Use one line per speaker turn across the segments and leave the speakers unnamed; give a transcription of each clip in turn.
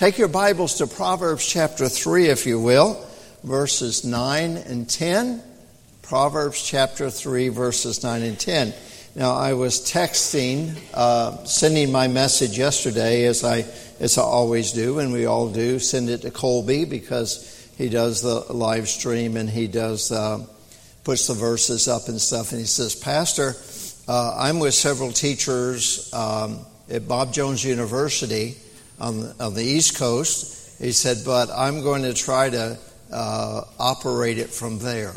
Take your Bibles to Proverbs chapter 3, if you will, verses 9 and 10. Proverbs chapter 3, verses 9 and 10. Now, I was texting, uh, sending my message yesterday, as I, as I always do, and we all do, send it to Colby because he does the live stream and he does, uh, puts the verses up and stuff. And he says, Pastor, uh, I'm with several teachers um, at Bob Jones University on the, on the East Coast. He said, but I'm going to try to uh, operate it from there.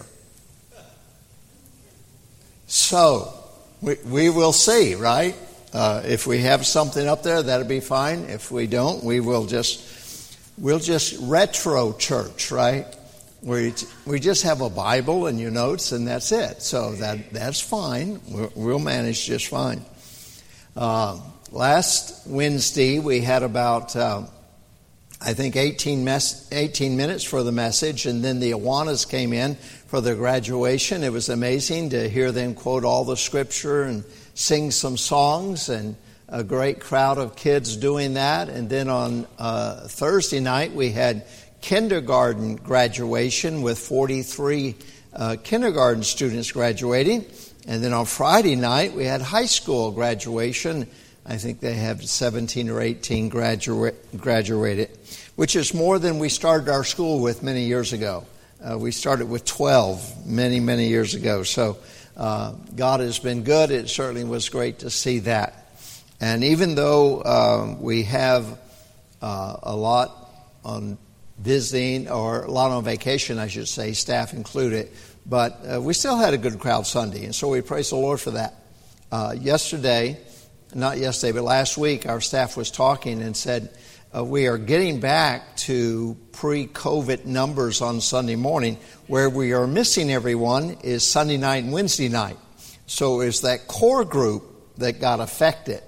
So, we, we will see, right? Uh, if we have something up there, that'll be fine. If we don't, we will just, we'll just retro church, right? We, we just have a Bible and your notes, and that's it. So that, that's fine. We'll, we'll manage just fine. Uh, last Wednesday, we had about, uh, I think, 18, mes- 18 minutes for the message, and then the Awanas came in for their graduation. It was amazing to hear them quote all the scripture and sing some songs, and a great crowd of kids doing that. And then on uh, Thursday night, we had kindergarten graduation with 43 uh, kindergarten students graduating. And then on Friday night, we had high school graduation. I think they have 17 or 18 graduate, graduated, which is more than we started our school with many years ago. Uh, we started with 12 many, many years ago. So uh, God has been good. It certainly was great to see that. And even though uh, we have uh, a lot on visiting, or a lot on vacation, I should say, staff included, but uh, we still had a good crowd Sunday. And so we praise the Lord for that. Uh, yesterday, not yesterday, but last week, our staff was talking and said, uh, we are getting back to pre COVID numbers on Sunday morning. Where we are missing everyone is Sunday night and Wednesday night. So it's that core group that got affected.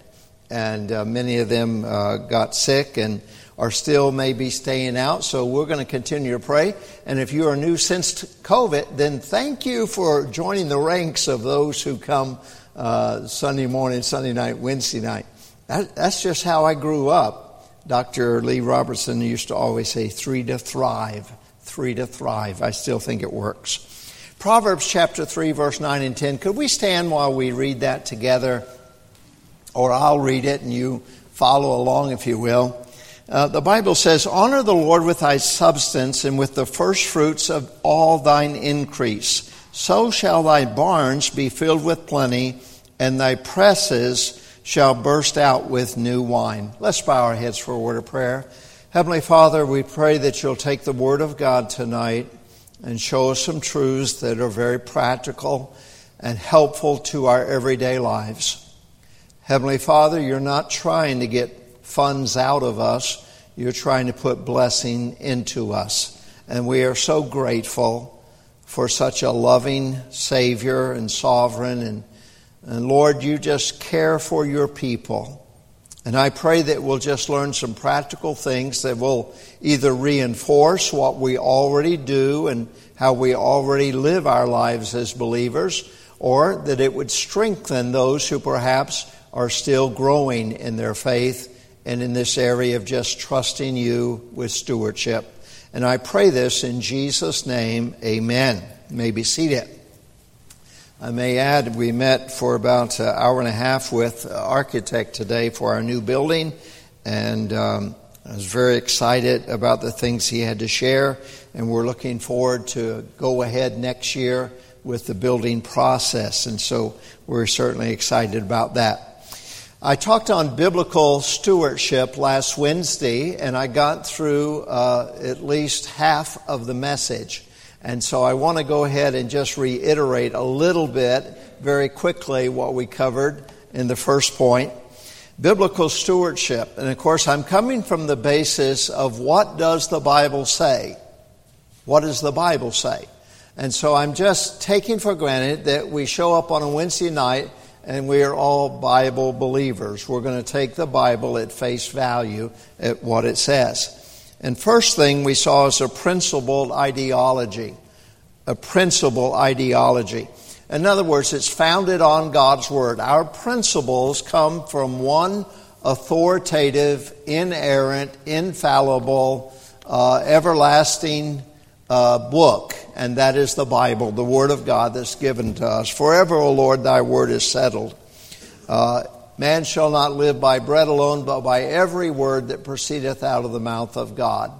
And uh, many of them uh, got sick and are still maybe staying out. So we're going to continue to pray. And if you are new since COVID, then thank you for joining the ranks of those who come uh, Sunday morning, Sunday night, Wednesday night. That, that's just how I grew up. Dr. Lee Roberson used to always say, three to thrive, three to thrive. I still think it works. Proverbs chapter 3, verse 9 and 10. Could we stand while we read that together? Or I'll read it and you follow along if you will. Uh, the Bible says, Honor the Lord with thy substance and with the first fruits of all thine increase. So shall thy barns be filled with plenty, and thy presses shall burst out with new wine. Let's bow our heads for a word of prayer. Heavenly Father, we pray that you'll take the Word of God tonight and show us some truths that are very practical and helpful to our everyday lives. Heavenly Father, you're not trying to get funds out of us, you're trying to put blessing into us. And we are so grateful for such a loving Savior and sovereign and and Lord, you just care for your people. And I pray that we'll just learn some practical things that will either reinforce what we already do and how we already live our lives as believers, or that it would strengthen those who perhaps are still growing in their faith and in this area of just trusting you with stewardship. And I pray this in Jesus' name. Amen. You may be seated. I may add, we met for about an hour and a half with architect today for our new building, and um, I was very excited about the things he had to share, and we're looking forward to go ahead next year with the building process, and so we're certainly excited about that. I talked on biblical stewardship last Wednesday, and I got through uh, at least half of the message. And so I want to go ahead and just reiterate a little bit very quickly what we covered in the first point. Biblical stewardship. And of course, I'm coming from the basis of what does the Bible say? What does the Bible say? And so I'm just taking for granted that we show up on a Wednesday night and we are all Bible believers. We're going to take the Bible at face value at what it says. And first thing we saw is a principled ideology. A principled ideology. In other words, it's founded on God's Word. Our principles come from one authoritative, inerrant, infallible, uh, everlasting uh, book, and that is the Bible, the Word of God that's given to us. Forever, O Lord, thy word is settled. Uh, man shall not live by bread alone, but by every word that proceedeth out of the mouth of God.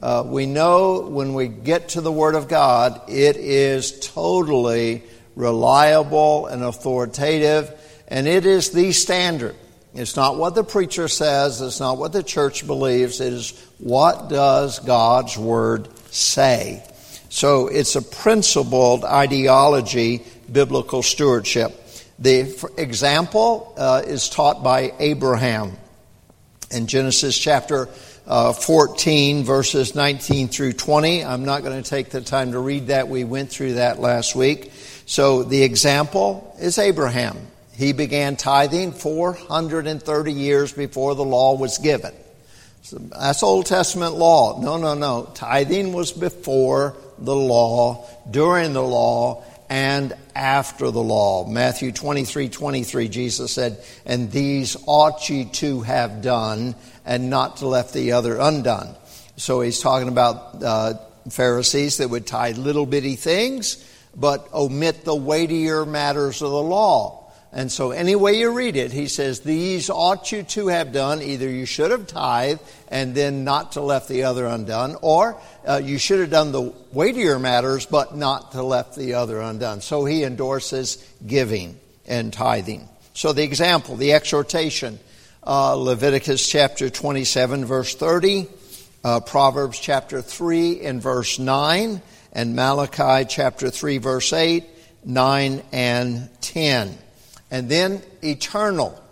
Uh, we know when we get to the Word of God, it is totally reliable and authoritative, and it is the standard. It's not what the preacher says, it's not what the church believes, it is what does God's Word say. So it's a principled ideology, biblical stewardship. The example uh, is taught by Abraham in Genesis chapter uh, 14, verses 19 through 20. I'm not going to take the time to read that. We went through that last week. So the example is Abraham. He began tithing 430 years before the law was given. That's Old Testament law. No, no, no. Tithing was before the law, during the law, and after the law. Matthew 23 23, Jesus said, And these ought ye to have done, and not to left the other undone. So he's talking about uh, Pharisees that would tie little bitty things, but omit the weightier matters of the law. And so, any way you read it, he says, These ought you to have done. Either you should have tithed and then not to left the other undone, or uh, you should have done the weightier matters but not to left the other undone. So, he endorses giving and tithing. So, the example, the exhortation, uh, Leviticus chapter 27, verse 30, uh, Proverbs chapter 3 and verse 9, and Malachi chapter 3, verse 8, 9, and 10. And then eternal.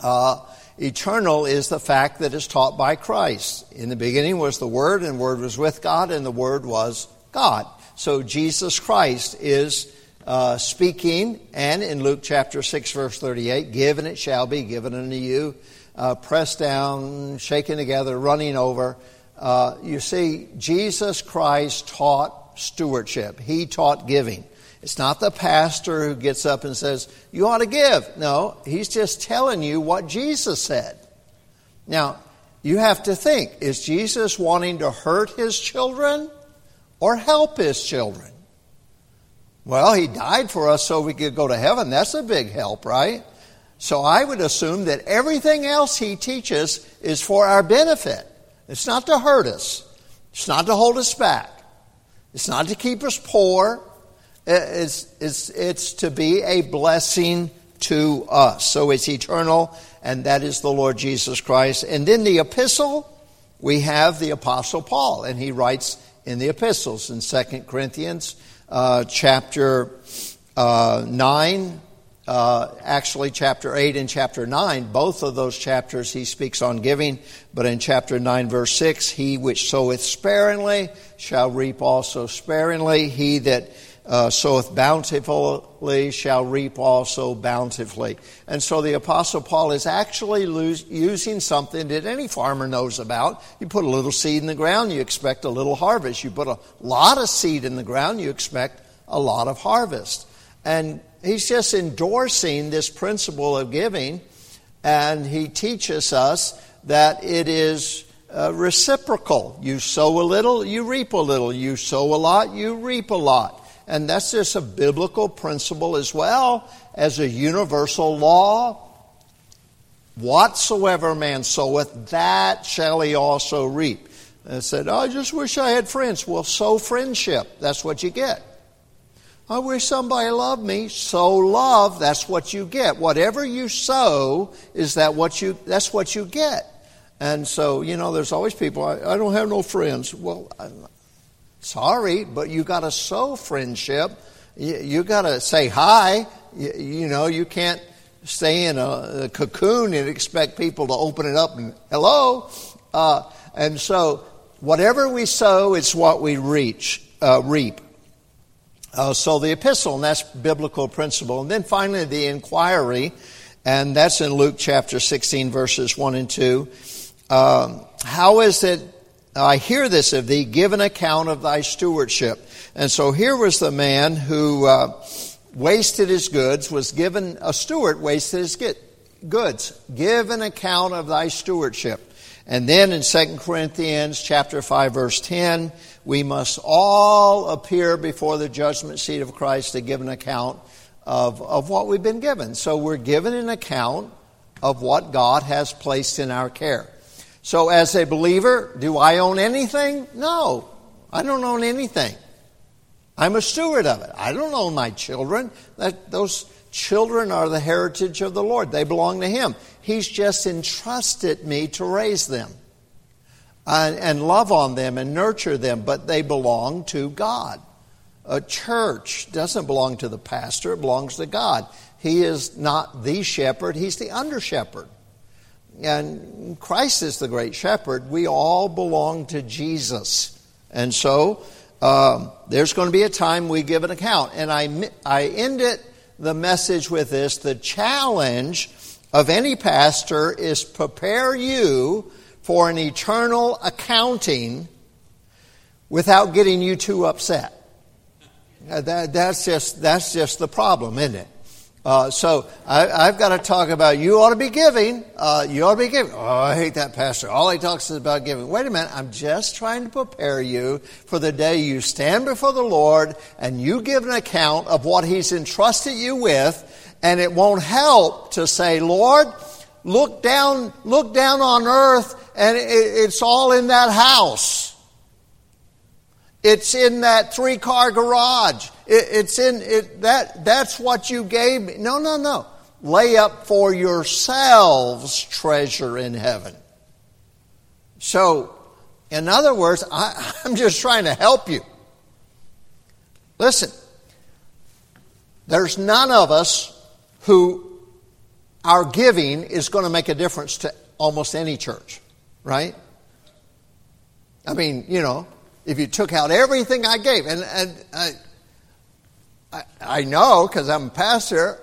Uh, eternal is the fact that is taught by Christ. In the beginning was the Word, and the Word was with God, and the Word was God. So Jesus Christ is uh, speaking, and in Luke chapter 6, verse 38, give and it shall be given unto you, uh, pressed down, shaken together, running over. Uh, you see, Jesus Christ taught stewardship, He taught giving. It's not the pastor who gets up and says, You ought to give. No, he's just telling you what Jesus said. Now, you have to think is Jesus wanting to hurt his children or help his children? Well, he died for us so we could go to heaven. That's a big help, right? So I would assume that everything else he teaches is for our benefit. It's not to hurt us, it's not to hold us back, it's not to keep us poor. It's, it's, it's to be a blessing to us. So it's eternal, and that is the Lord Jesus Christ. And in the epistle, we have the Apostle Paul, and he writes in the epistles in 2 Corinthians uh, chapter uh, 9, uh, actually chapter 8 and chapter 9, both of those chapters he speaks on giving, but in chapter 9, verse 6, he which soweth sparingly shall reap also sparingly. He that uh, soweth bountifully shall reap also bountifully. And so the Apostle Paul is actually lose, using something that any farmer knows about. You put a little seed in the ground, you expect a little harvest. You put a lot of seed in the ground, you expect a lot of harvest. And he's just endorsing this principle of giving, and he teaches us that it is uh, reciprocal. You sow a little, you reap a little. You sow a lot, you reap a lot. And that's just a biblical principle as well as a universal law. Whatsoever man soweth, that shall he also reap. And I said, oh, I just wish I had friends. Well, sow friendship. That's what you get. I wish somebody loved me. Sow love. That's what you get. Whatever you sow is that what you, that's what you get. And so, you know, there's always people, I, I don't have no friends. Well, Sorry, but you got to sow friendship. You, got to say hi. You, you, know, you can't stay in a, a, cocoon and expect people to open it up and hello. Uh, and so, whatever we sow, it's what we reach, uh, reap. Uh, so the epistle, and that's biblical principle. And then finally, the inquiry, and that's in Luke chapter 16, verses 1 and 2. Um, how is it I hear this of thee, give an account of thy stewardship. And so here was the man who uh, wasted his goods, was given, a steward wasted his goods. Give an account of thy stewardship. And then in 2 Corinthians chapter 5 verse 10, we must all appear before the judgment seat of Christ to give an account of, of what we've been given. So we're given an account of what God has placed in our care. So as a believer, do I own anything? No. I don't own anything. I'm a steward of it. I don't own my children. That, those children are the heritage of the Lord. They belong to Him. He's just entrusted me to raise them and, and love on them and nurture them, but they belong to God. A church doesn't belong to the pastor, it belongs to God. He is not the shepherd, he's the under shepherd. And Christ is the great shepherd. We all belong to Jesus. And so um, there's going to be a time we give an account. And I, I end it, the message with this the challenge of any pastor is prepare you for an eternal accounting without getting you too upset. That, that's, just, that's just the problem, isn't it? Uh, so I, have got to talk about you ought to be giving. Uh, you ought to be giving. Oh, I hate that pastor. All he talks is about giving. Wait a minute. I'm just trying to prepare you for the day you stand before the Lord and you give an account of what He's entrusted you with. And it won't help to say, Lord, look down, look down on earth and it, it's all in that house. It's in that three car garage. It, it's in it, that. That's what you gave me. No, no, no. Lay up for yourselves treasure in heaven. So, in other words, I, I'm just trying to help you. Listen, there's none of us who our giving is going to make a difference to almost any church, right? I mean, you know, if you took out everything I gave, and, and I, I, know because I'm a pastor,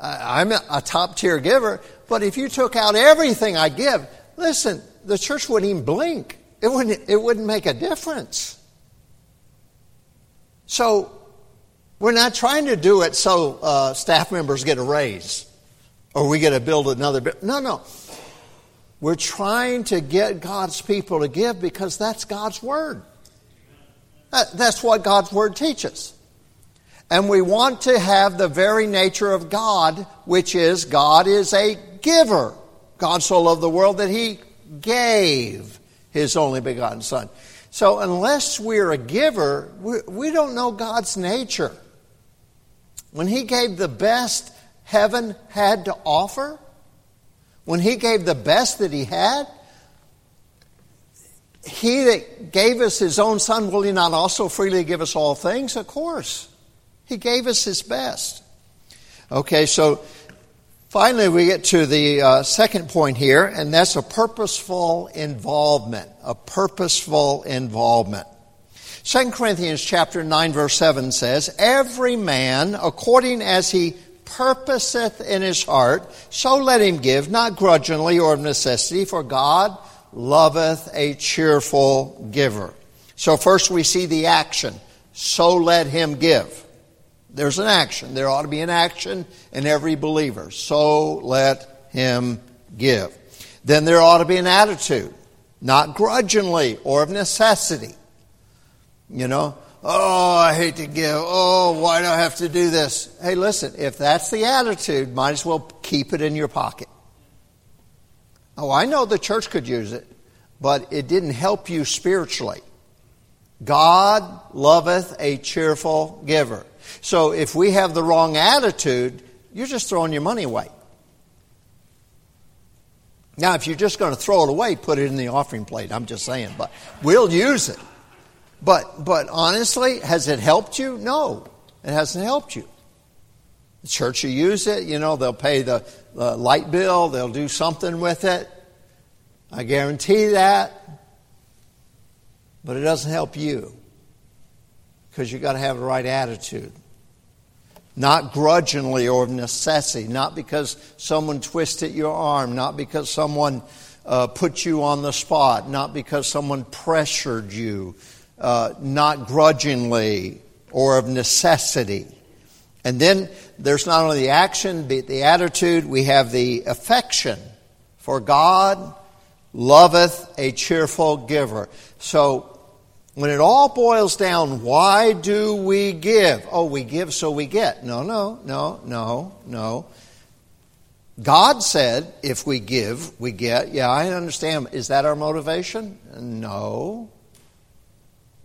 I'm a top tier giver, but if you took out everything I give, listen, the church wouldn't even blink. It wouldn't, it wouldn't make a difference. So, we're not trying to do it so uh, staff members get a raise or we get to build another. No, no. We're trying to get God's people to give because that's God's Word. That's what God's Word teaches. And we want to have the very nature of God, which is God is a giver. God so loved the world that He gave His only begotten Son. So unless we're a giver, we, we don't know God's nature. When He gave the best heaven had to offer, when He gave the best that He had, He that gave us His own Son, will He not also freely give us all things? Of course. He gave us His best. Okay, so finally we get to the uh, second point here, and that's a purposeful involvement. A purposeful involvement. 2 Corinthians chapter 9 verse 7 says, Every man according as he purposeth in his heart, so let him give, not grudgingly or of necessity, for God loveth a cheerful giver. So first we see the action. So let him give. There's an action. There ought to be an action in every believer. So let him give. Then there ought to be an attitude, not grudgingly or of necessity. You know, Oh, I hate to give. Oh, why do I have to do this? Hey, listen, if that's the attitude, might as well keep it in your pocket. Oh, I know the church could use it, but it didn't help you spiritually. God loveth a cheerful giver. So if we have the wrong attitude, you're just throwing your money away. Now, if you're just going to throw it away, put it in the offering plate. I'm just saying, but we'll use it. But, but honestly, has it helped you? No, it hasn't helped you. The church will use it, you know, they'll pay the, the light bill, they'll do something with it. I guarantee that. But it doesn't help you because you've got to have the right attitude. Not grudgingly or of necessity, not because someone twisted your arm, not because someone uh, put you on the spot, not because someone pressured you, uh, not grudgingly or of necessity. And then there's not only the action, but the attitude, we have the affection. For God loveth a cheerful giver. So, when it all boils down, why do we give? Oh, we give so we get. No, no, no, no, no. God said if we give, we get. Yeah, I understand. Is that our motivation? No.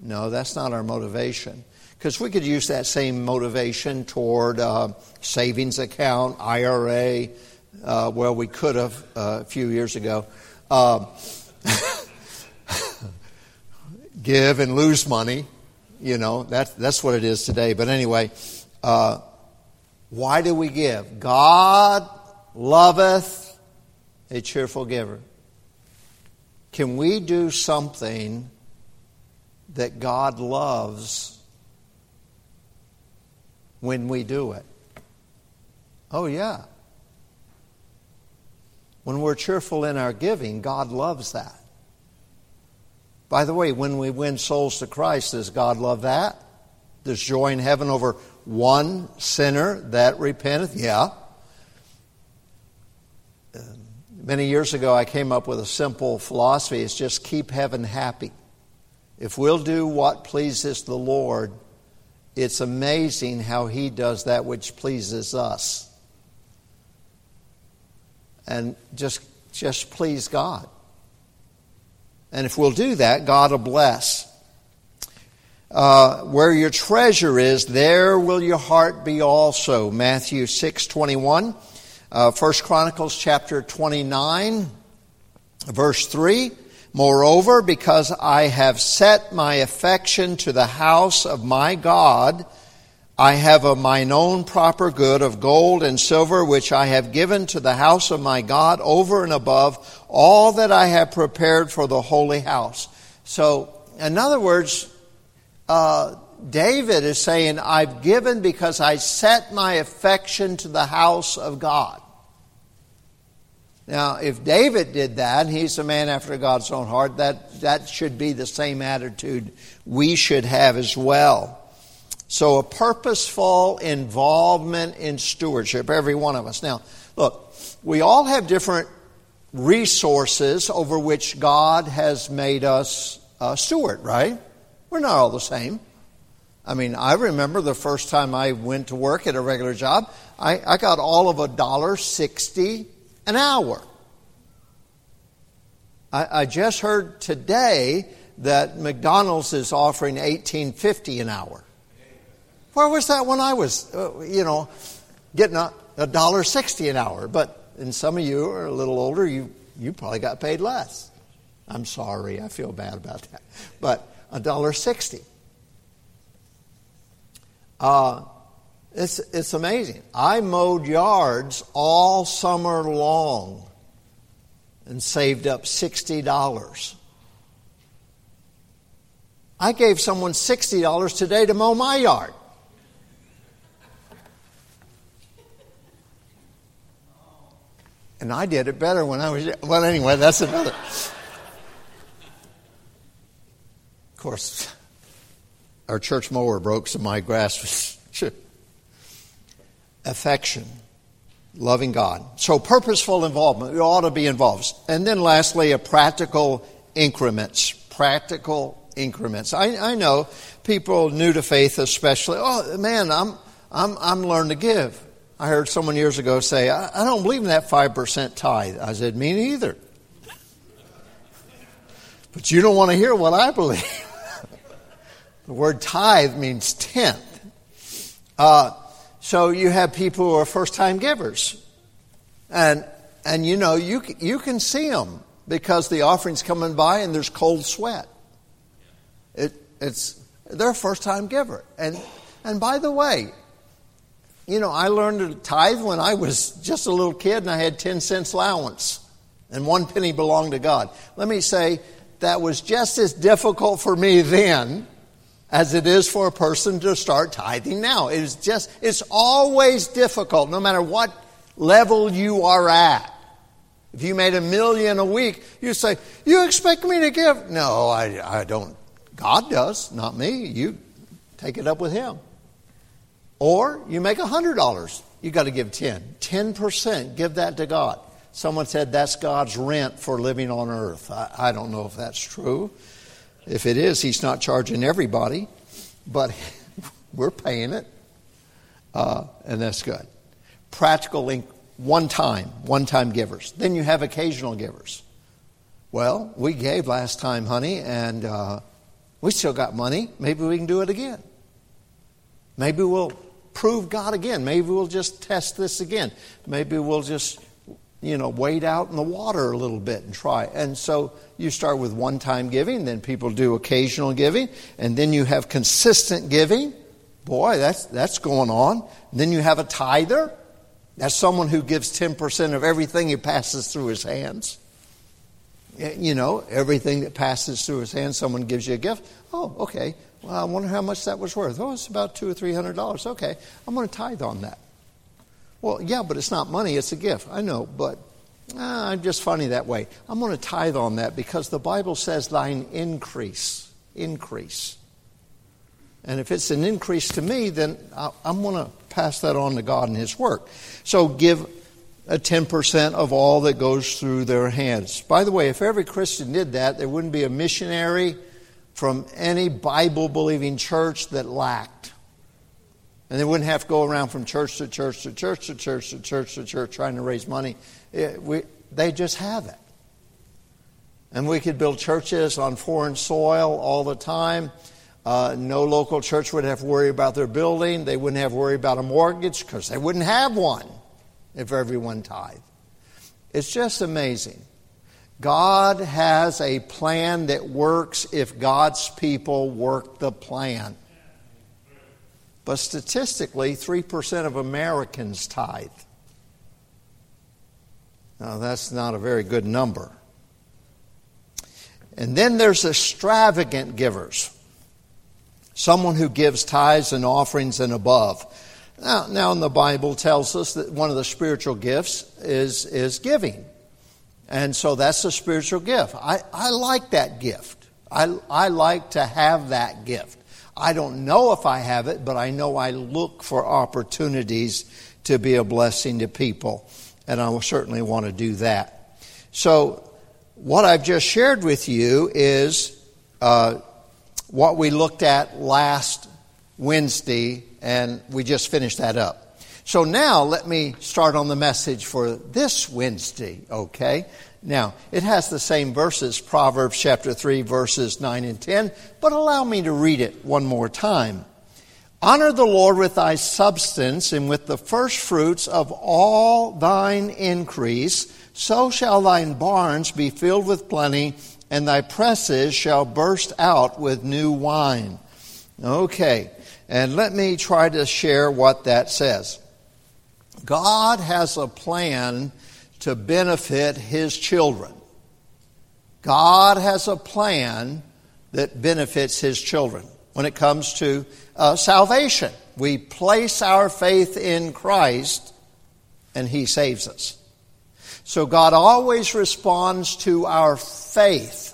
No, that's not our motivation. Because we could use that same motivation toward uh, savings account, IRA. Uh, well, we could have uh, a few years ago. Um, give and lose money. You know, that's, that's what it is today. But anyway, uh, why do we give? God loveth a cheerful giver. Can we do something that God loves when we do it? Oh, yeah. When we're cheerful in our giving, God loves that. By the way, when we win souls to Christ, does God love that? There's joy in heaven over one sinner that repenteth? Yeah. Um, many years ago, I came up with a simple philosophy it's just keep heaven happy. If we'll do what pleases the Lord, it's amazing how He does that which pleases us. And just, just please God. And if we'll do that, God will bless. Uh, where your treasure is, there will your heart be also. Matthew six twenty one. Uh, First Chronicles chapter 29, verse 3. Moreover, because I have set my affection to the house of my God, I have of mine own proper good of gold and silver, which I have given to the house of my God over and above all that I have prepared for the holy house. So, in other words, uh, David is saying, I've given because I set my affection to the house of God. Now, if David did that, he's a man after God's own heart, that, that should be the same attitude we should have as well. So, a purposeful involvement in stewardship, every one of us. Now, look, we all have different resources over which God has made us a steward, right? We're not all the same. I mean, I remember the first time I went to work at a regular job, I, I got all of a dollar sixty an hour. I, I just heard today that McDonald's is offering eighteen fifty an hour. Where was that when I was, uh, you know, getting a dollar sixty an hour? But and some of you are a little older, you you probably got paid less. I'm sorry, I feel bad about that. But a dollar sixty. Uh, it's, it's amazing. I mowed yards all summer long and saved up $60. I gave someone $60 today to mow my yard. And I did it better when I was. Well, anyway, that's another. Of course, our church mower broke, so my grass was affection, loving God. So purposeful involvement. We ought to be involved. And then lastly, a practical increments. Practical increments. I, I know people new to faith especially, oh man, I'm, I'm, I'm learning to give. I heard someone years ago say, I, I don't believe in that 5% tithe. I said, me neither. But you don't want to hear what I believe. the word tithe means tenth. Uh, so you have people who are first time givers. And, and you know, you, you can see them because the offering's coming by and there's cold sweat. It, it's, they're a first time giver. And, and by the way, you know, I learned to tithe when I was just a little kid and I had 10 cents allowance and one penny belonged to God. Let me say, that was just as difficult for me then as it is for a person to start tithing now. It is just, it's always difficult, no matter what level you are at. If you made a million a week, you say, You expect me to give? No, I, I don't. God does, not me. You take it up with Him. Or you make $100. You got to give 10. 10%, give that to God. Someone said that's God's rent for living on earth. I, I don't know if that's true. If it is, He's not charging everybody, but we're paying it. Uh, and that's good. Practical, link, one time, one time givers. Then you have occasional givers. Well, we gave last time, honey, and uh, we still got money. Maybe we can do it again. Maybe we'll prove God again. Maybe we'll just test this again. Maybe we'll just, you know, wade out in the water a little bit and try. And so you start with one time giving, then people do occasional giving, and then you have consistent giving. Boy, that's, that's going on. Then you have a tither. That's someone who gives 10% of everything he passes through his hands. Eh, you know, everything that passes through his hands, someone gives you a gift. Oh, okay. Well, I wonder how much that was worth. Oh, it's about two or three hundred dollars. Okay, I'm going to tithe on that. Well, yeah, but it's not money, it's a gift. I know, but ah, I'm just funny that way. I'm going to tithe on that because the Bible says thine increase. Increase. And if it's an increase to me, then I'm going to pass that on to God and His work. So give a 10% of all that goes through their hands. By the way, if every Christian did that, there wouldn't be a missionary from any Bible believing church that lacked. And they wouldn't have to go around from church to church to church to church to church to church trying to raise money. It, we, they just have it. And we could build churches on foreign soil all the time. Uh, no local church would have to worry about their building. They wouldn't have to worry about a mortgage because they wouldn't have one if everyone tithed. It's just amazing. God has a plan that works if God's people work the plan. But statistically, 3% of Americans tithe. Now, that's not a very good number. And then there's extravagant givers someone who gives tithes and offerings and above. Now, now, in the Bible tells us that one of the spiritual gifts is, is giving. And so that's a spiritual gift. I, I like that gift. I, I like to have that gift. I don't know if I have it, but I know I look for opportunities to be a blessing to people. And I certainly want to do that. So, what I've just shared with you is uh, what we looked at last Wednesday, and we just finished that up. So now let me start on the message for this Wednesday, okay? Now, it has the same verses, Proverbs chapter 3, verses 9 and 10, but allow me to read it one more time. Honor the Lord with thy substance and with the first fruits of all thine increase, so shall thine barns be filled with plenty, and thy presses shall burst out with new wine. Okay, and let me try to share what that says. God has a plan to benefit His children. God has a plan that benefits His children when it comes to uh, salvation. We place our faith in Christ and He saves us. So God always responds to our faith.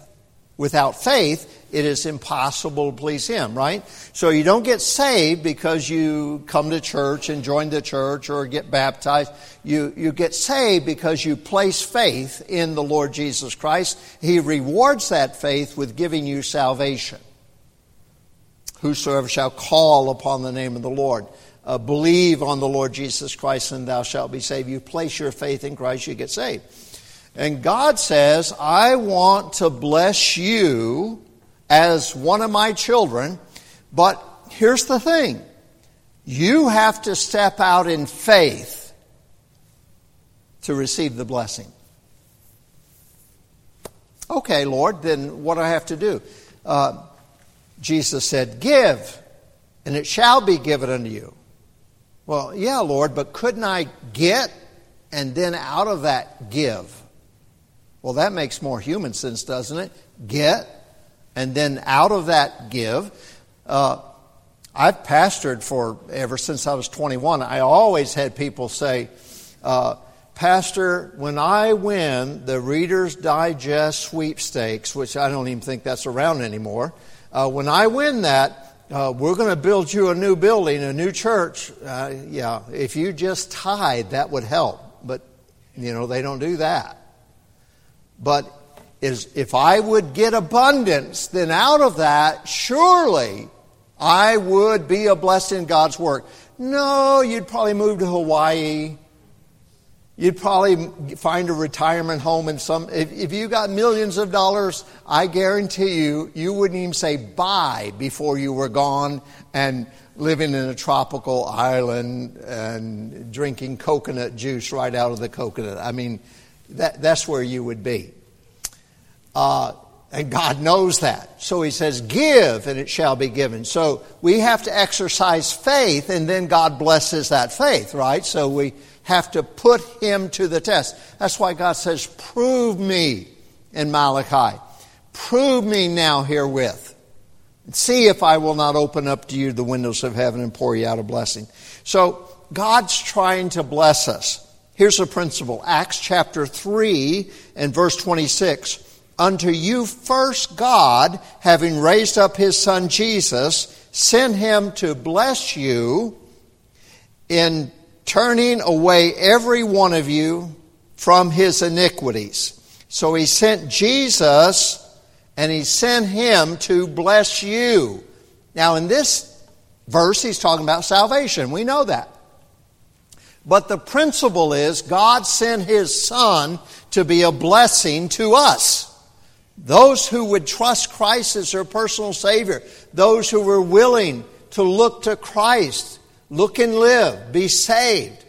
Without faith, it is impossible to please Him, right? So you don't get saved because you come to church and join the church or get baptized. You, you get saved because you place faith in the Lord Jesus Christ. He rewards that faith with giving you salvation. Whosoever shall call upon the name of the Lord. Uh, believe on the Lord Jesus Christ and thou shalt be saved. You place your faith in Christ, you get saved. And God says, I want to bless you as one of my children, but here's the thing you have to step out in faith to receive the blessing. Okay, Lord, then what do I have to do? Uh, Jesus said, Give, and it shall be given unto you. Well, yeah, Lord, but couldn't I get and then out of that give? Well, that makes more human sense, doesn't it? Get and then out of that give. Uh, I've pastored for ever since I was 21. I always had people say, uh, Pastor, when I win the Reader's Digest sweepstakes, which I don't even think that's around anymore, uh, when I win that, uh, we're going to build you a new building, a new church. Uh, yeah, if you just tithe, that would help. But, you know, they don't do that. But is if I would get abundance, then out of that, surely I would be a blessing in God's work. No, you'd probably move to Hawaii. You'd probably find a retirement home in some. If, if you got millions of dollars, I guarantee you, you wouldn't even say bye before you were gone and living in a tropical island and drinking coconut juice right out of the coconut. I mean, that, that's where you would be. Uh, and God knows that. So he says, Give, and it shall be given. So we have to exercise faith, and then God blesses that faith, right? So we have to put him to the test. That's why God says, Prove me in Malachi. Prove me now herewith. See if I will not open up to you the windows of heaven and pour you out a blessing. So God's trying to bless us. Here's a principle Acts chapter 3 and verse 26 unto you first God, having raised up his son Jesus, sent him to bless you in turning away every one of you from his iniquities. So he sent Jesus and he sent him to bless you. Now, in this verse, he's talking about salvation. We know that. But the principle is God sent his son to be a blessing to us. Those who would trust Christ as their personal Savior, those who were willing to look to Christ, look and live, be saved.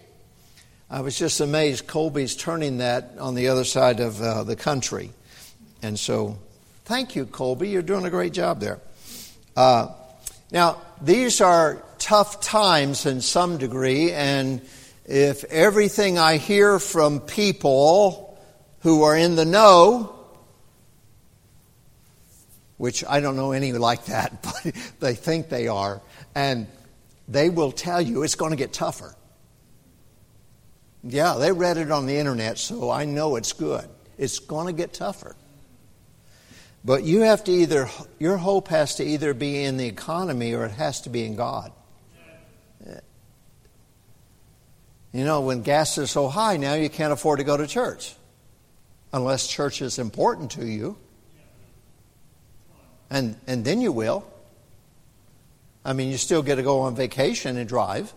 I was just amazed. Colby's turning that on the other side of uh, the country. And so, thank you, Colby. You're doing a great job there. Uh, now, these are tough times in some degree, and if everything I hear from people who are in the know which I don't know any like that, but they think they are. And they will tell you it's going to get tougher. Yeah, they read it on the internet, so I know it's good. It's going to get tougher. But you have to either, your hope has to either be in the economy or it has to be in God. You know, when gas is so high now, you can't afford to go to church unless church is important to you and, and then you will. I mean, you still get to go on vacation and drive.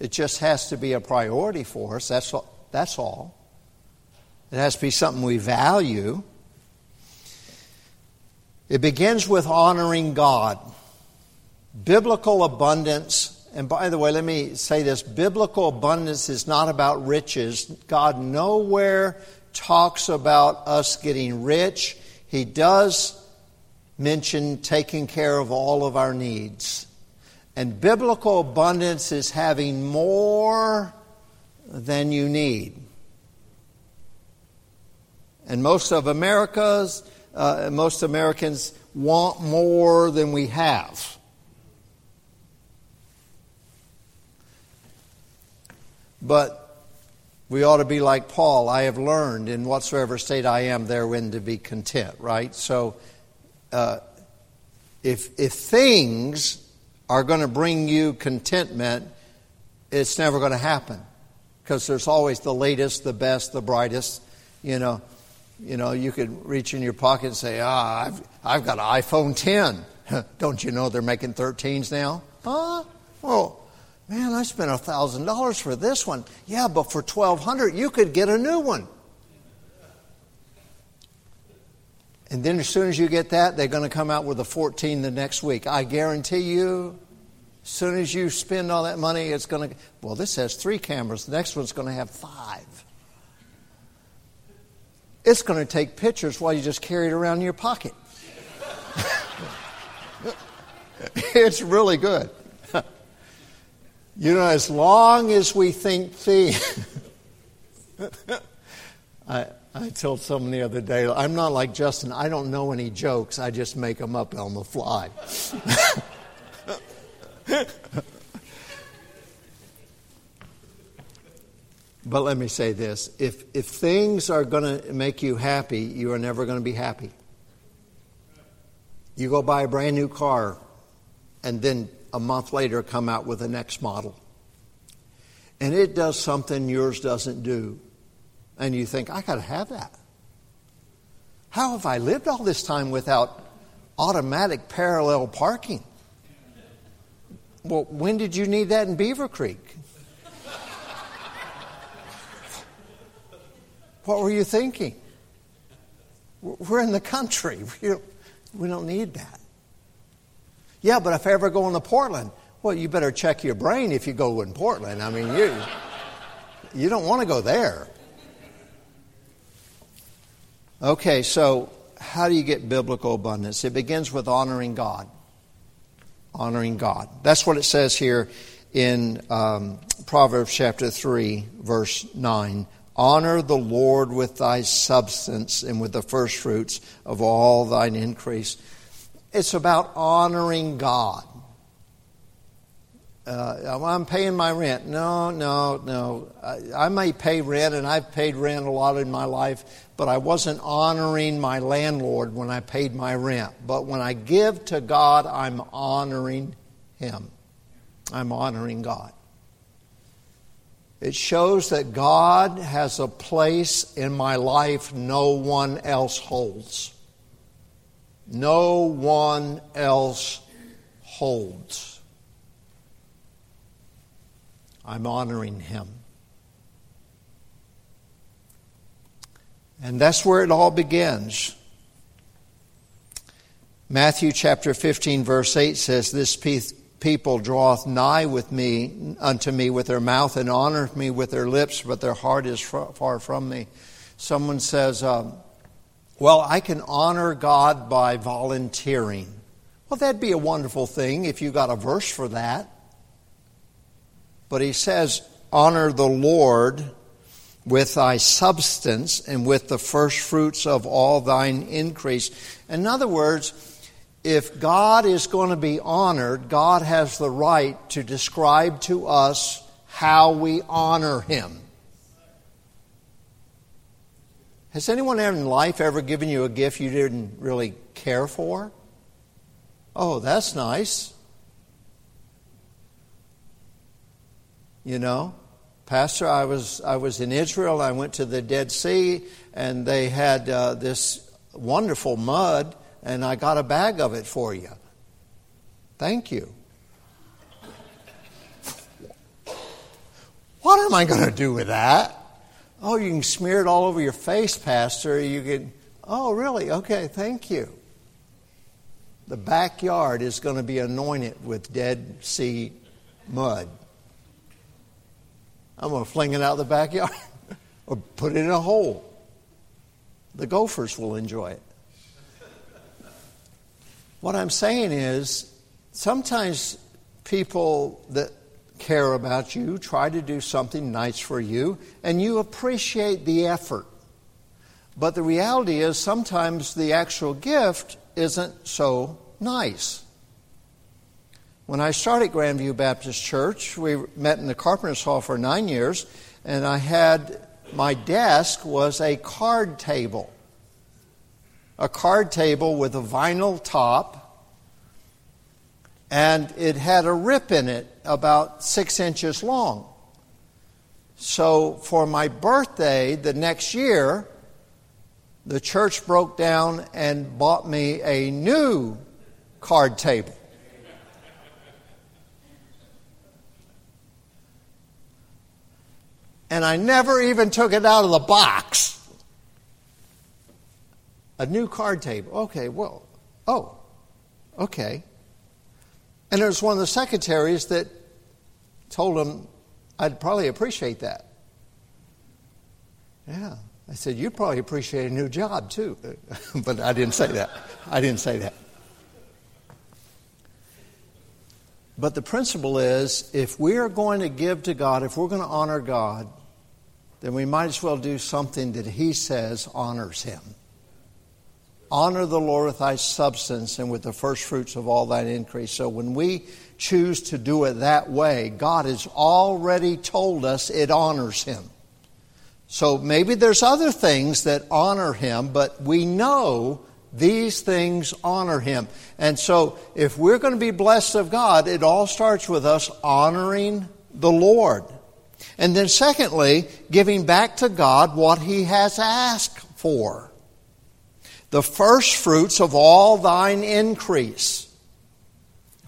It just has to be a priority for us. That's all. That's all. It has to be something we value. It begins with honoring God. Biblical abundance, and by the way, let me say this biblical abundance is not about riches. God nowhere talks about us getting rich he does mention taking care of all of our needs. And biblical abundance is having more than you need. And most of America's, uh, most Americans want more than we have. But we ought to be like Paul. I have learned in whatsoever state I am therein to be content, right? So, uh, if, if things are going to bring you contentment, it's never going to happen because there's always the latest, the best, the brightest. You know, you know, you could reach in your pocket and say, "Ah, I've I've got an iPhone 10." Don't you know they're making 13s now? Huh? Well, Man, I spent $1,000 for this one. Yeah, but for 1200 you could get a new one. And then as soon as you get that, they're going to come out with a 14 the next week. I guarantee you, as soon as you spend all that money, it's going to, well, this has three cameras. The next one's going to have five. It's going to take pictures while you just carry it around in your pocket. it's really good. You know, as long as we think things. I, I told someone the other day, I'm not like Justin. I don't know any jokes. I just make them up on the fly. but let me say this if, if things are going to make you happy, you are never going to be happy. You go buy a brand new car, and then a month later come out with the next model. And it does something yours doesn't do. And you think, I got to have that. How have I lived all this time without automatic parallel parking? Well, when did you need that in Beaver Creek? what were you thinking? We're in the country. We don't, need that. Yeah, but if I ever go into Portland, well, you better check your brain if you go in Portland. I mean, you, you don't want to go there. Okay, so how do you get biblical abundance? It begins with honoring God. Honoring God. That's what it says here in um, Proverbs chapter 3, verse 9. Honor the Lord with thy substance and with the firstfruits of all thine increase. It's about honoring God. Uh, I'm paying my rent. No, no, no. I, I, may pay rent, and I've paid rent a lot in my life, but I wasn't honoring my landlord when I paid my rent. But when I give to God, I'm honoring Him. I'm honoring God. It shows that God has a place in my life no one else holds no one else holds. I'm honoring him. And that's where it all begins. Matthew chapter 15, verse 8 says, This people draweth nigh with me unto me with their mouth and honoreth me with their lips, but their heart is far from me. Someone says, um, well, I can honor God by volunteering. Well, that'd be a wonderful thing if you got a verse for that. But he says, honor the Lord with thy substance and with the first fruits of all thine increase. In other words, if God is going to be honored, God has the right to describe to us how we honor him. Has anyone in life ever given you a gift you didn't really care for? Oh, that's nice. You know, Pastor, I was I was in Israel. I went to the Dead Sea, and they had uh, this wonderful mud, and I got a bag of it for you. Thank you. What am I going to do with that? Oh, you can smear it all over your face, Pastor. You can, oh, really? Okay, thank you. The backyard is going to be anointed with Dead Sea mud. I'm going to fling it out the backyard or put it in a hole. The gophers will enjoy it. What I'm saying is, sometimes people that care about you, try to do something nice for you, and you appreciate the effort. But the reality is sometimes the actual gift isn't so nice. When I started Grandview Baptist Church, we met in the Carpenter's Hall for nine years, and I had my desk was a card table. A card table with a vinyl top and it had a rip in it about six inches long. So for my birthday the next year, the church broke down and bought me a new card table. And I never even took it out of the box. A new card table. Okay, well, oh, okay. And it was one of the secretaries that told him I'd probably appreciate that. Yeah. I said, You'd probably appreciate a new job too. but I didn't say that. I didn't say that. But the principle is if we are going to give to God, if we're going to honor God, then we might as well do something that He says honors Him. Honor the Lord with thy substance and with the first fruits of all thine increase. So when we choose to do it that way, God has already told us it honors him. So maybe there's other things that honor him, but we know These things honor him. And so, if we're going to be blessed of God, it all starts with us honoring the Lord. And then, secondly, giving back to God what he has asked for. The first fruits of all thine increase.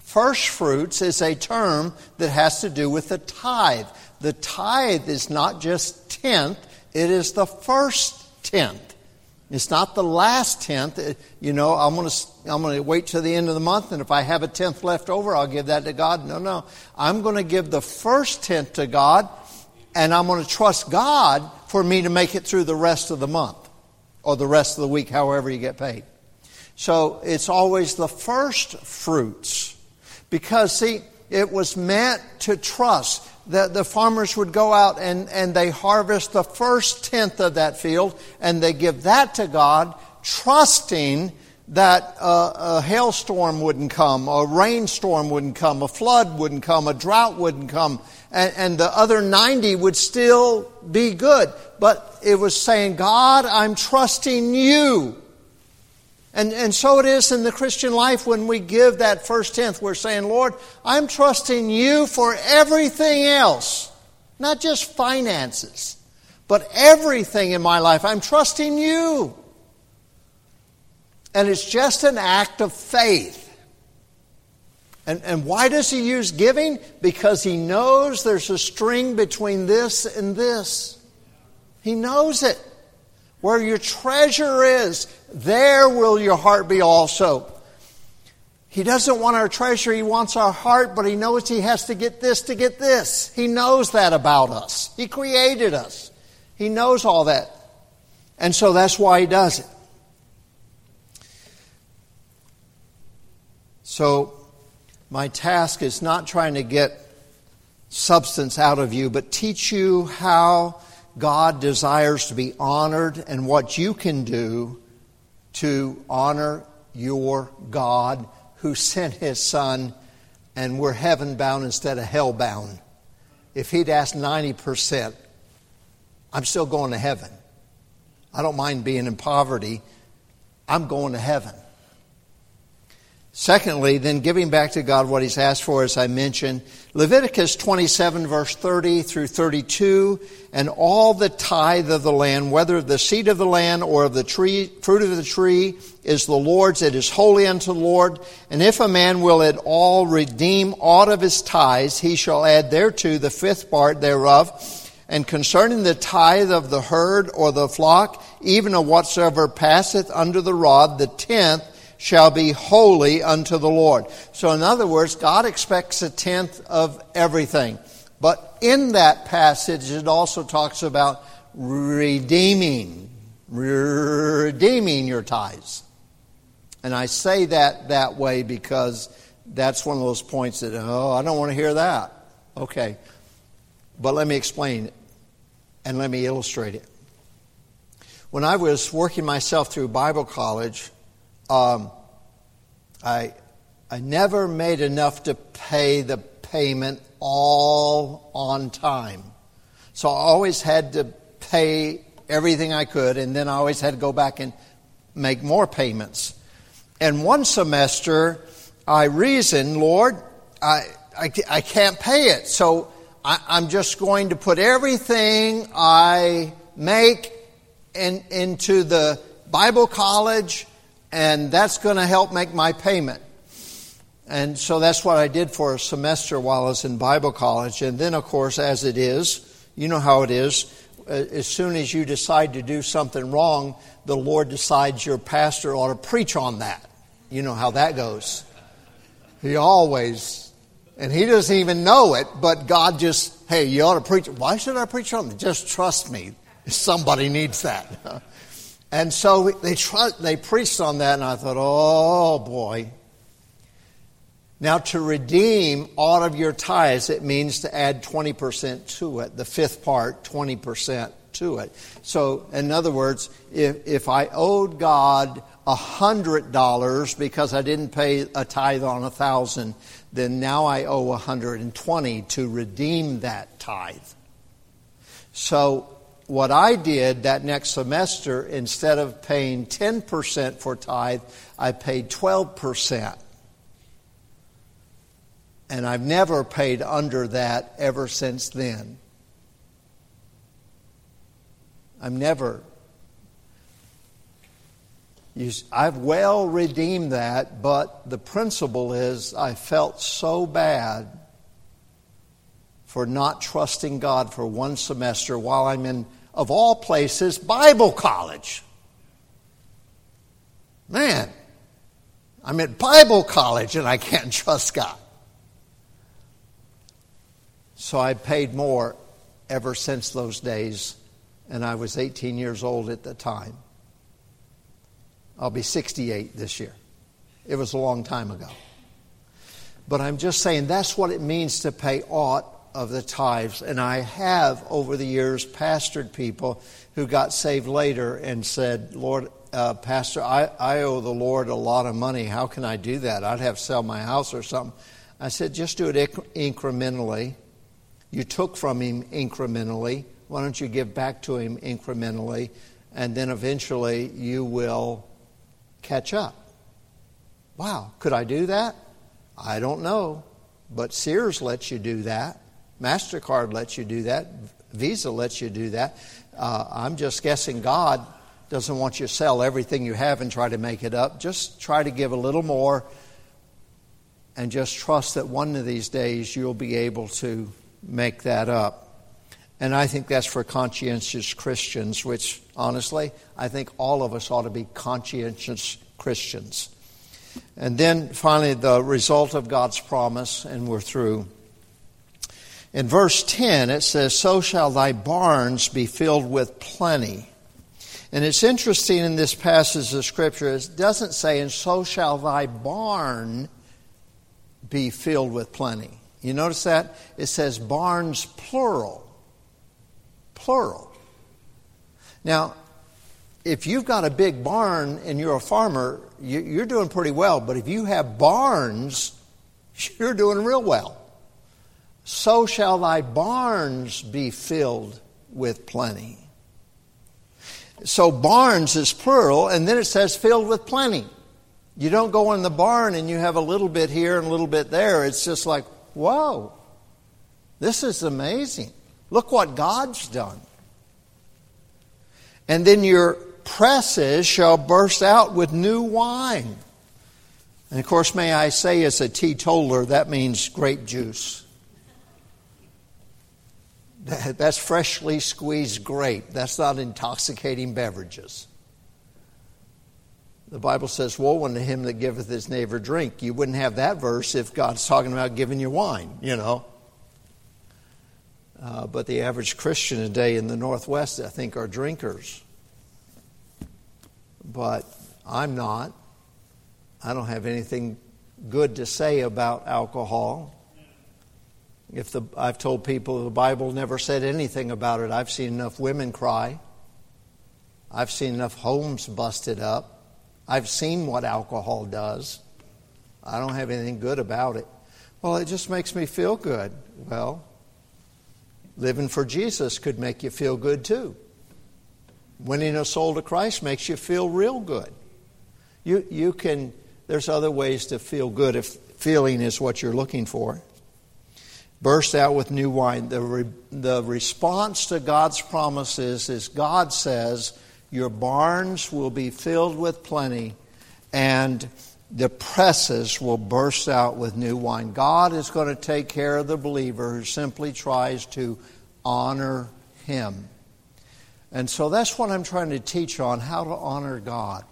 First fruits is a term that has to do with the tithe. The tithe is not just tenth, it is the first tenth. It's not the last tenth. You know, I'm going to I'm going to wait till the end of the month, and if I have a tenth left over, I'll give that to God. No, no. I'm going to give the first tenth to God, and I'm going to trust God for me to make it through the rest of the month or the rest of the week, however you get paid. So it's always the first fruits. Because, see, it was meant to trust that the farmers would go out and, and they harvest the first tenth of that field and they give that to God, trusting that uh, a hailstorm wouldn't come, a rainstorm wouldn't come, a flood wouldn't come, a drought wouldn't come, and, and the other 90 would still be good. But it was saying, God, I'm trusting you. And, and so it is in the Christian life when we give that first tenth. We're saying, Lord, I'm trusting you for everything else, not just finances, but everything in my life. I'm trusting you. And it's just an act of faith. And, and why does he use giving? Because he knows there's a string between this and this. He knows it. Where your treasure is, there will your heart be also. He doesn't want our treasure, he wants our heart, but he knows he has to get this to get this. He knows that about us. He created us. He knows all that. And so that's why he does it. So, my task is not trying to get substance out of you, but teach you how God desires to be honored and what you can do to honor your God who sent his son and we're heaven bound instead of hell bound. If he'd asked 90%, I'm still going to heaven. I don't mind being in poverty. I'm going to heaven. Secondly, then giving back to God what He's asked for, as I mentioned, Leviticus 27, verse 30 through 32, and all the tithe of the land, whether the seed of the land or of the tree, fruit of the tree, is the Lord's. It is holy unto the Lord. And if a man will at all redeem aught of his tithes, he shall add thereto the fifth part thereof. And concerning the tithe of the herd or the flock, even of whatsoever passeth under the rod, the tenth, shall be holy unto the Lord. So, in other words, God expects a tenth of everything. But in that passage, it also talks about redeeming, redeeming your tithes. And I say that that way because that's one of those points that, oh, I don't want to hear that. Okay. But let me explain and let me illustrate it. When I was working myself through Bible college, um, I, I never made enough to pay the payment all on time. So I always had to pay everything I could, and then I always had to go back and make more payments. And one semester, I reasoned, Lord, I, I, I can't pay it. So I, I'm just going to put everything I make in, into the Bible college and that's going to help make my payment. And so that's what I did for a semester while I was in Bible college. And then, of course, as it is, you know how it is. Uh, as soon as you decide to do something wrong, the Lord decides your pastor ought to preach on that. You know how that goes. He always, and he doesn't even know it, but God just, hey, you ought to preach. Why should I preach on it? Just trust me. Somebody needs that. And so they, they preached on that, and I thought, oh boy. Now, to redeem all of your tithes, it means to add 20% to it, the fifth part, 20% to it. So, in other words, if, if I owed God $100 because I didn't pay a tithe on a thousand, then now I owe 120 to redeem that tithe. So, what I did that next semester, instead of paying 10% for tithe, I paid 12%. And I've never paid under that ever since then. I've never. I've well redeemed that, but the principle is I felt so bad for not trusting God for one semester while I'm in, of all places, Bible college. Man, I'm at Bible college and I can't trust God. So I paid more ever since those days, and I was 18 years old at the time. I'll be 68 this year. It was a long time ago. But I'm just saying that's what it means to pay aught of the tithes. And I have, over the years, pastored people who got saved later and said, Lord, uh, Pastor, I, I owe the Lord a lot of money. How can I do that? I'd have to sell my house or something. I said, just do it incrementally. You took from him incrementally. Why don't you give back to him incrementally? And then eventually you will catch up. Wow, could I do that? I don't know. But Sears lets you do that. MasterCard lets you do that. Visa lets you do that. Uh, I'm just guessing God doesn't want you to sell everything you have and try to make it up. Just try to give a little more and just trust that one of these days you'll be able to make that up. And I think that's for conscientious Christians, which honestly, I think all of us ought to be conscientious Christians. And then finally, the result of God's promise, and we're through. In verse 10, it says, So shall thy barns be filled with plenty. And it's interesting in this passage of Scripture, it doesn't say, And so shall thy barn be filled with plenty. You notice that? It says barns plural. Plural. Now, if you've got a big barn and you're a farmer, you're doing pretty well. But if you have barns, you're doing real well so shall thy barns be filled with plenty. So barns is plural, and then it says filled with plenty. You don't go in the barn and you have a little bit here and a little bit there. It's just like, whoa, this is amazing. Look what God's done. And then your presses shall burst out with new wine. And of course, may I say, as a teetotaler, that means grape juice. That's freshly squeezed grape. That's not intoxicating beverages. The Bible says, Woe unto him that giveth his neighbor drink. You wouldn't have that verse if God's talking about giving you wine, you know. Uh, but the average Christian today in the Northwest, I think, are drinkers. But I'm not. I don't have anything good to say about alcohol. If the, I've told people the Bible never said anything about it, I've seen enough women cry. I've seen enough homes busted up. I've seen what alcohol does. I don't have anything good about it. Well, it just makes me feel good. Well, living for Jesus could make you feel good too. Winning a soul to Christ makes you feel real good. You, you can, there's other ways to feel good if feeling is what you're looking for burst out with new wine. The, re, the response to God's promises is God says, Your barns will be filled with plenty, and the presses will burst out with new wine. God is going to take care of the believer who simply tries to honor Him. And so that's what I'm trying to teach on how to honor God.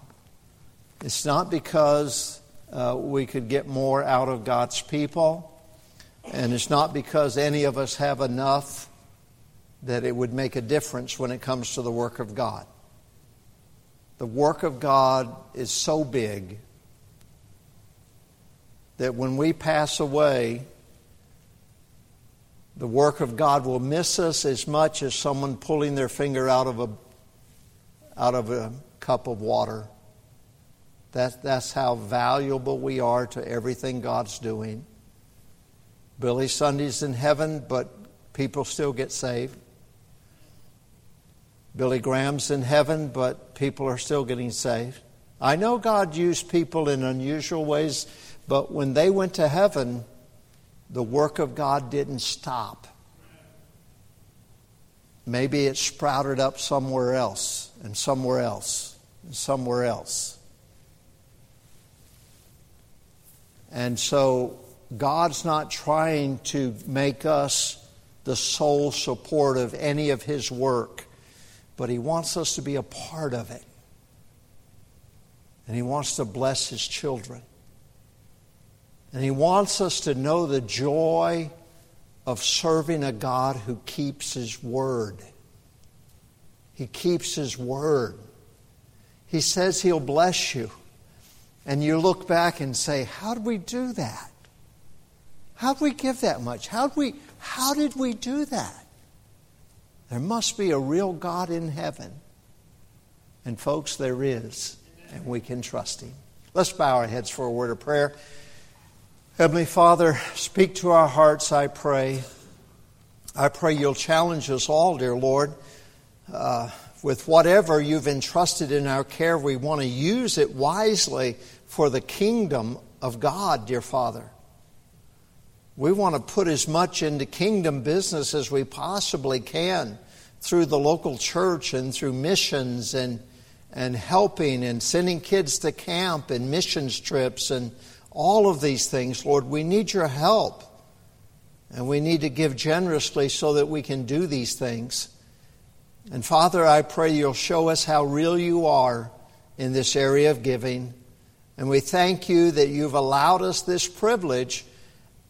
It's not because uh, we could get more out of God's people. And it's not because any of us have enough that it would make a difference when it comes to the work of God. The work of God is so big that when we pass away, the work of God will miss us as much as someone pulling their finger out of a, out of a cup of water. That, that's how valuable we are to everything God's doing. Billy Sunday's in heaven, but people still get saved. Billy Graham's in heaven, but people are still getting saved. I know God used people in unusual ways, but when they went to heaven, the work of God didn't stop. Maybe it sprouted up somewhere else, and somewhere else, and somewhere else. And so God's not trying to make us the sole support of any of His work, but He wants us to be a part of it. And He wants to bless His children. And He wants us to know the joy of serving a God who keeps His word. He keeps His word. He says He'll bless you. And you look back and say, How did we do that? How did we give that much? How did we, how did we do that? There must be a real God in heaven. And, folks, there is, and we can trust Him. Let's bow our heads for a word of prayer. Heavenly Father, speak to our hearts, I pray. I pray you'll challenge us all, dear Lord. Uh, with whatever you've entrusted in our care, we want to use it wisely for the kingdom of God, dear Father. We want to put as much into kingdom business as we possibly can through the local church and through missions and, and helping and sending kids to camp and missions trips and all of these things. Lord, we need your help. And we need to give generously so that we can do these things. And Father, I pray you'll show us how real you are in this area of giving. And we thank you that you've allowed us this privilege,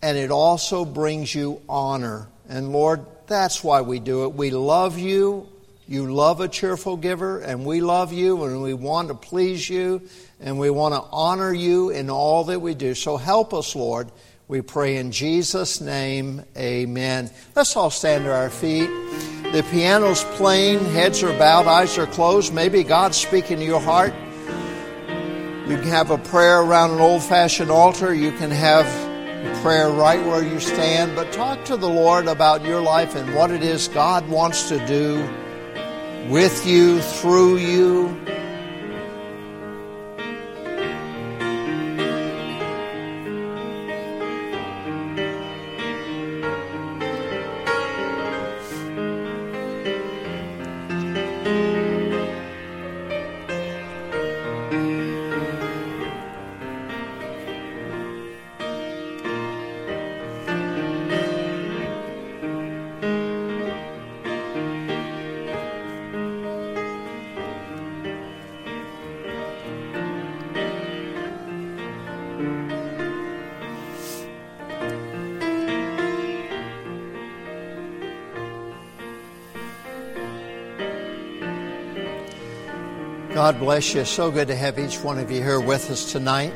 and it also brings you honor. And Lord, that's why we do it. We love you. You love a cheerful giver, and we love you, and we want to please you, and we want to honor you in all that we do. So help us, Lord. We pray in Jesus' name, amen. Let's all stand to our feet. The piano's playing, heads are bowed, eyes are closed. Maybe God's speaking to your heart. You can have a prayer around an old fashioned altar. You can have prayer right where you stand. But talk to the Lord about your life and what it is God wants to do with you, through you. God bless you. So good to have each one of you here with us tonight.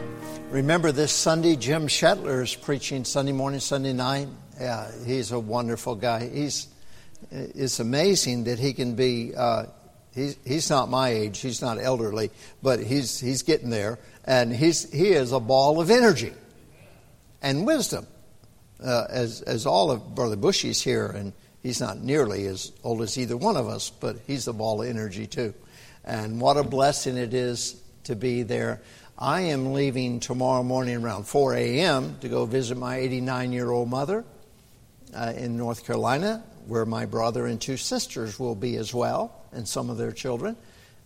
Remember this Sunday, Jim Shetler is preaching Sunday morning, Sunday night. Yeah, he's a wonderful guy. He's it's amazing that he can be. Uh, he's he's not my age. He's not elderly, but he's he's getting there, and he's he is a ball of energy and wisdom, uh, as as all of Brother Bushy's here, and he's not nearly as old as either one of us, but he's a ball of energy too. And what a blessing it is to be there. I am leaving tomorrow morning around 4 a.m. to go visit my 89 year old mother uh, in North Carolina, where my brother and two sisters will be as well, and some of their children.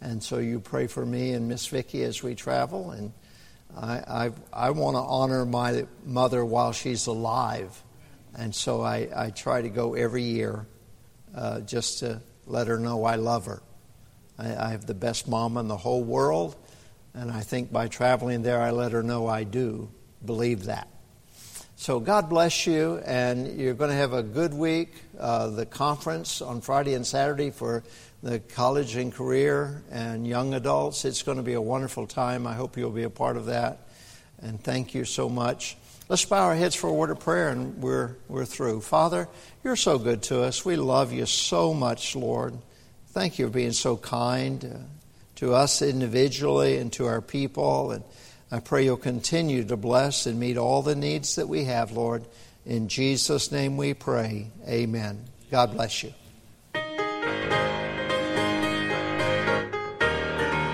And so you pray for me and Miss Vicky as we travel. And I, I, I want to honor my mother while she's alive. And so I, I try to go every year uh, just to let her know I love her. I, I have the best mom in the whole world, and I think by traveling there, I let her know I do believe that. So God bless you, and you're going to have a good week. Uh, the conference on Friday and Saturday for the college and career and young adults. It's going to be a wonderful time. I hope you'll be a part of that. And thank you so much. Let's bow our heads for a word of prayer, and we're, we're through. Father, you're so good to us. We love you so much, Lord. Thank you for being so kind uh, to us individually and to our people. And I pray you'll continue to bless and meet all the needs that we have, Lord. In Jesus' name we pray. Amen. God bless you.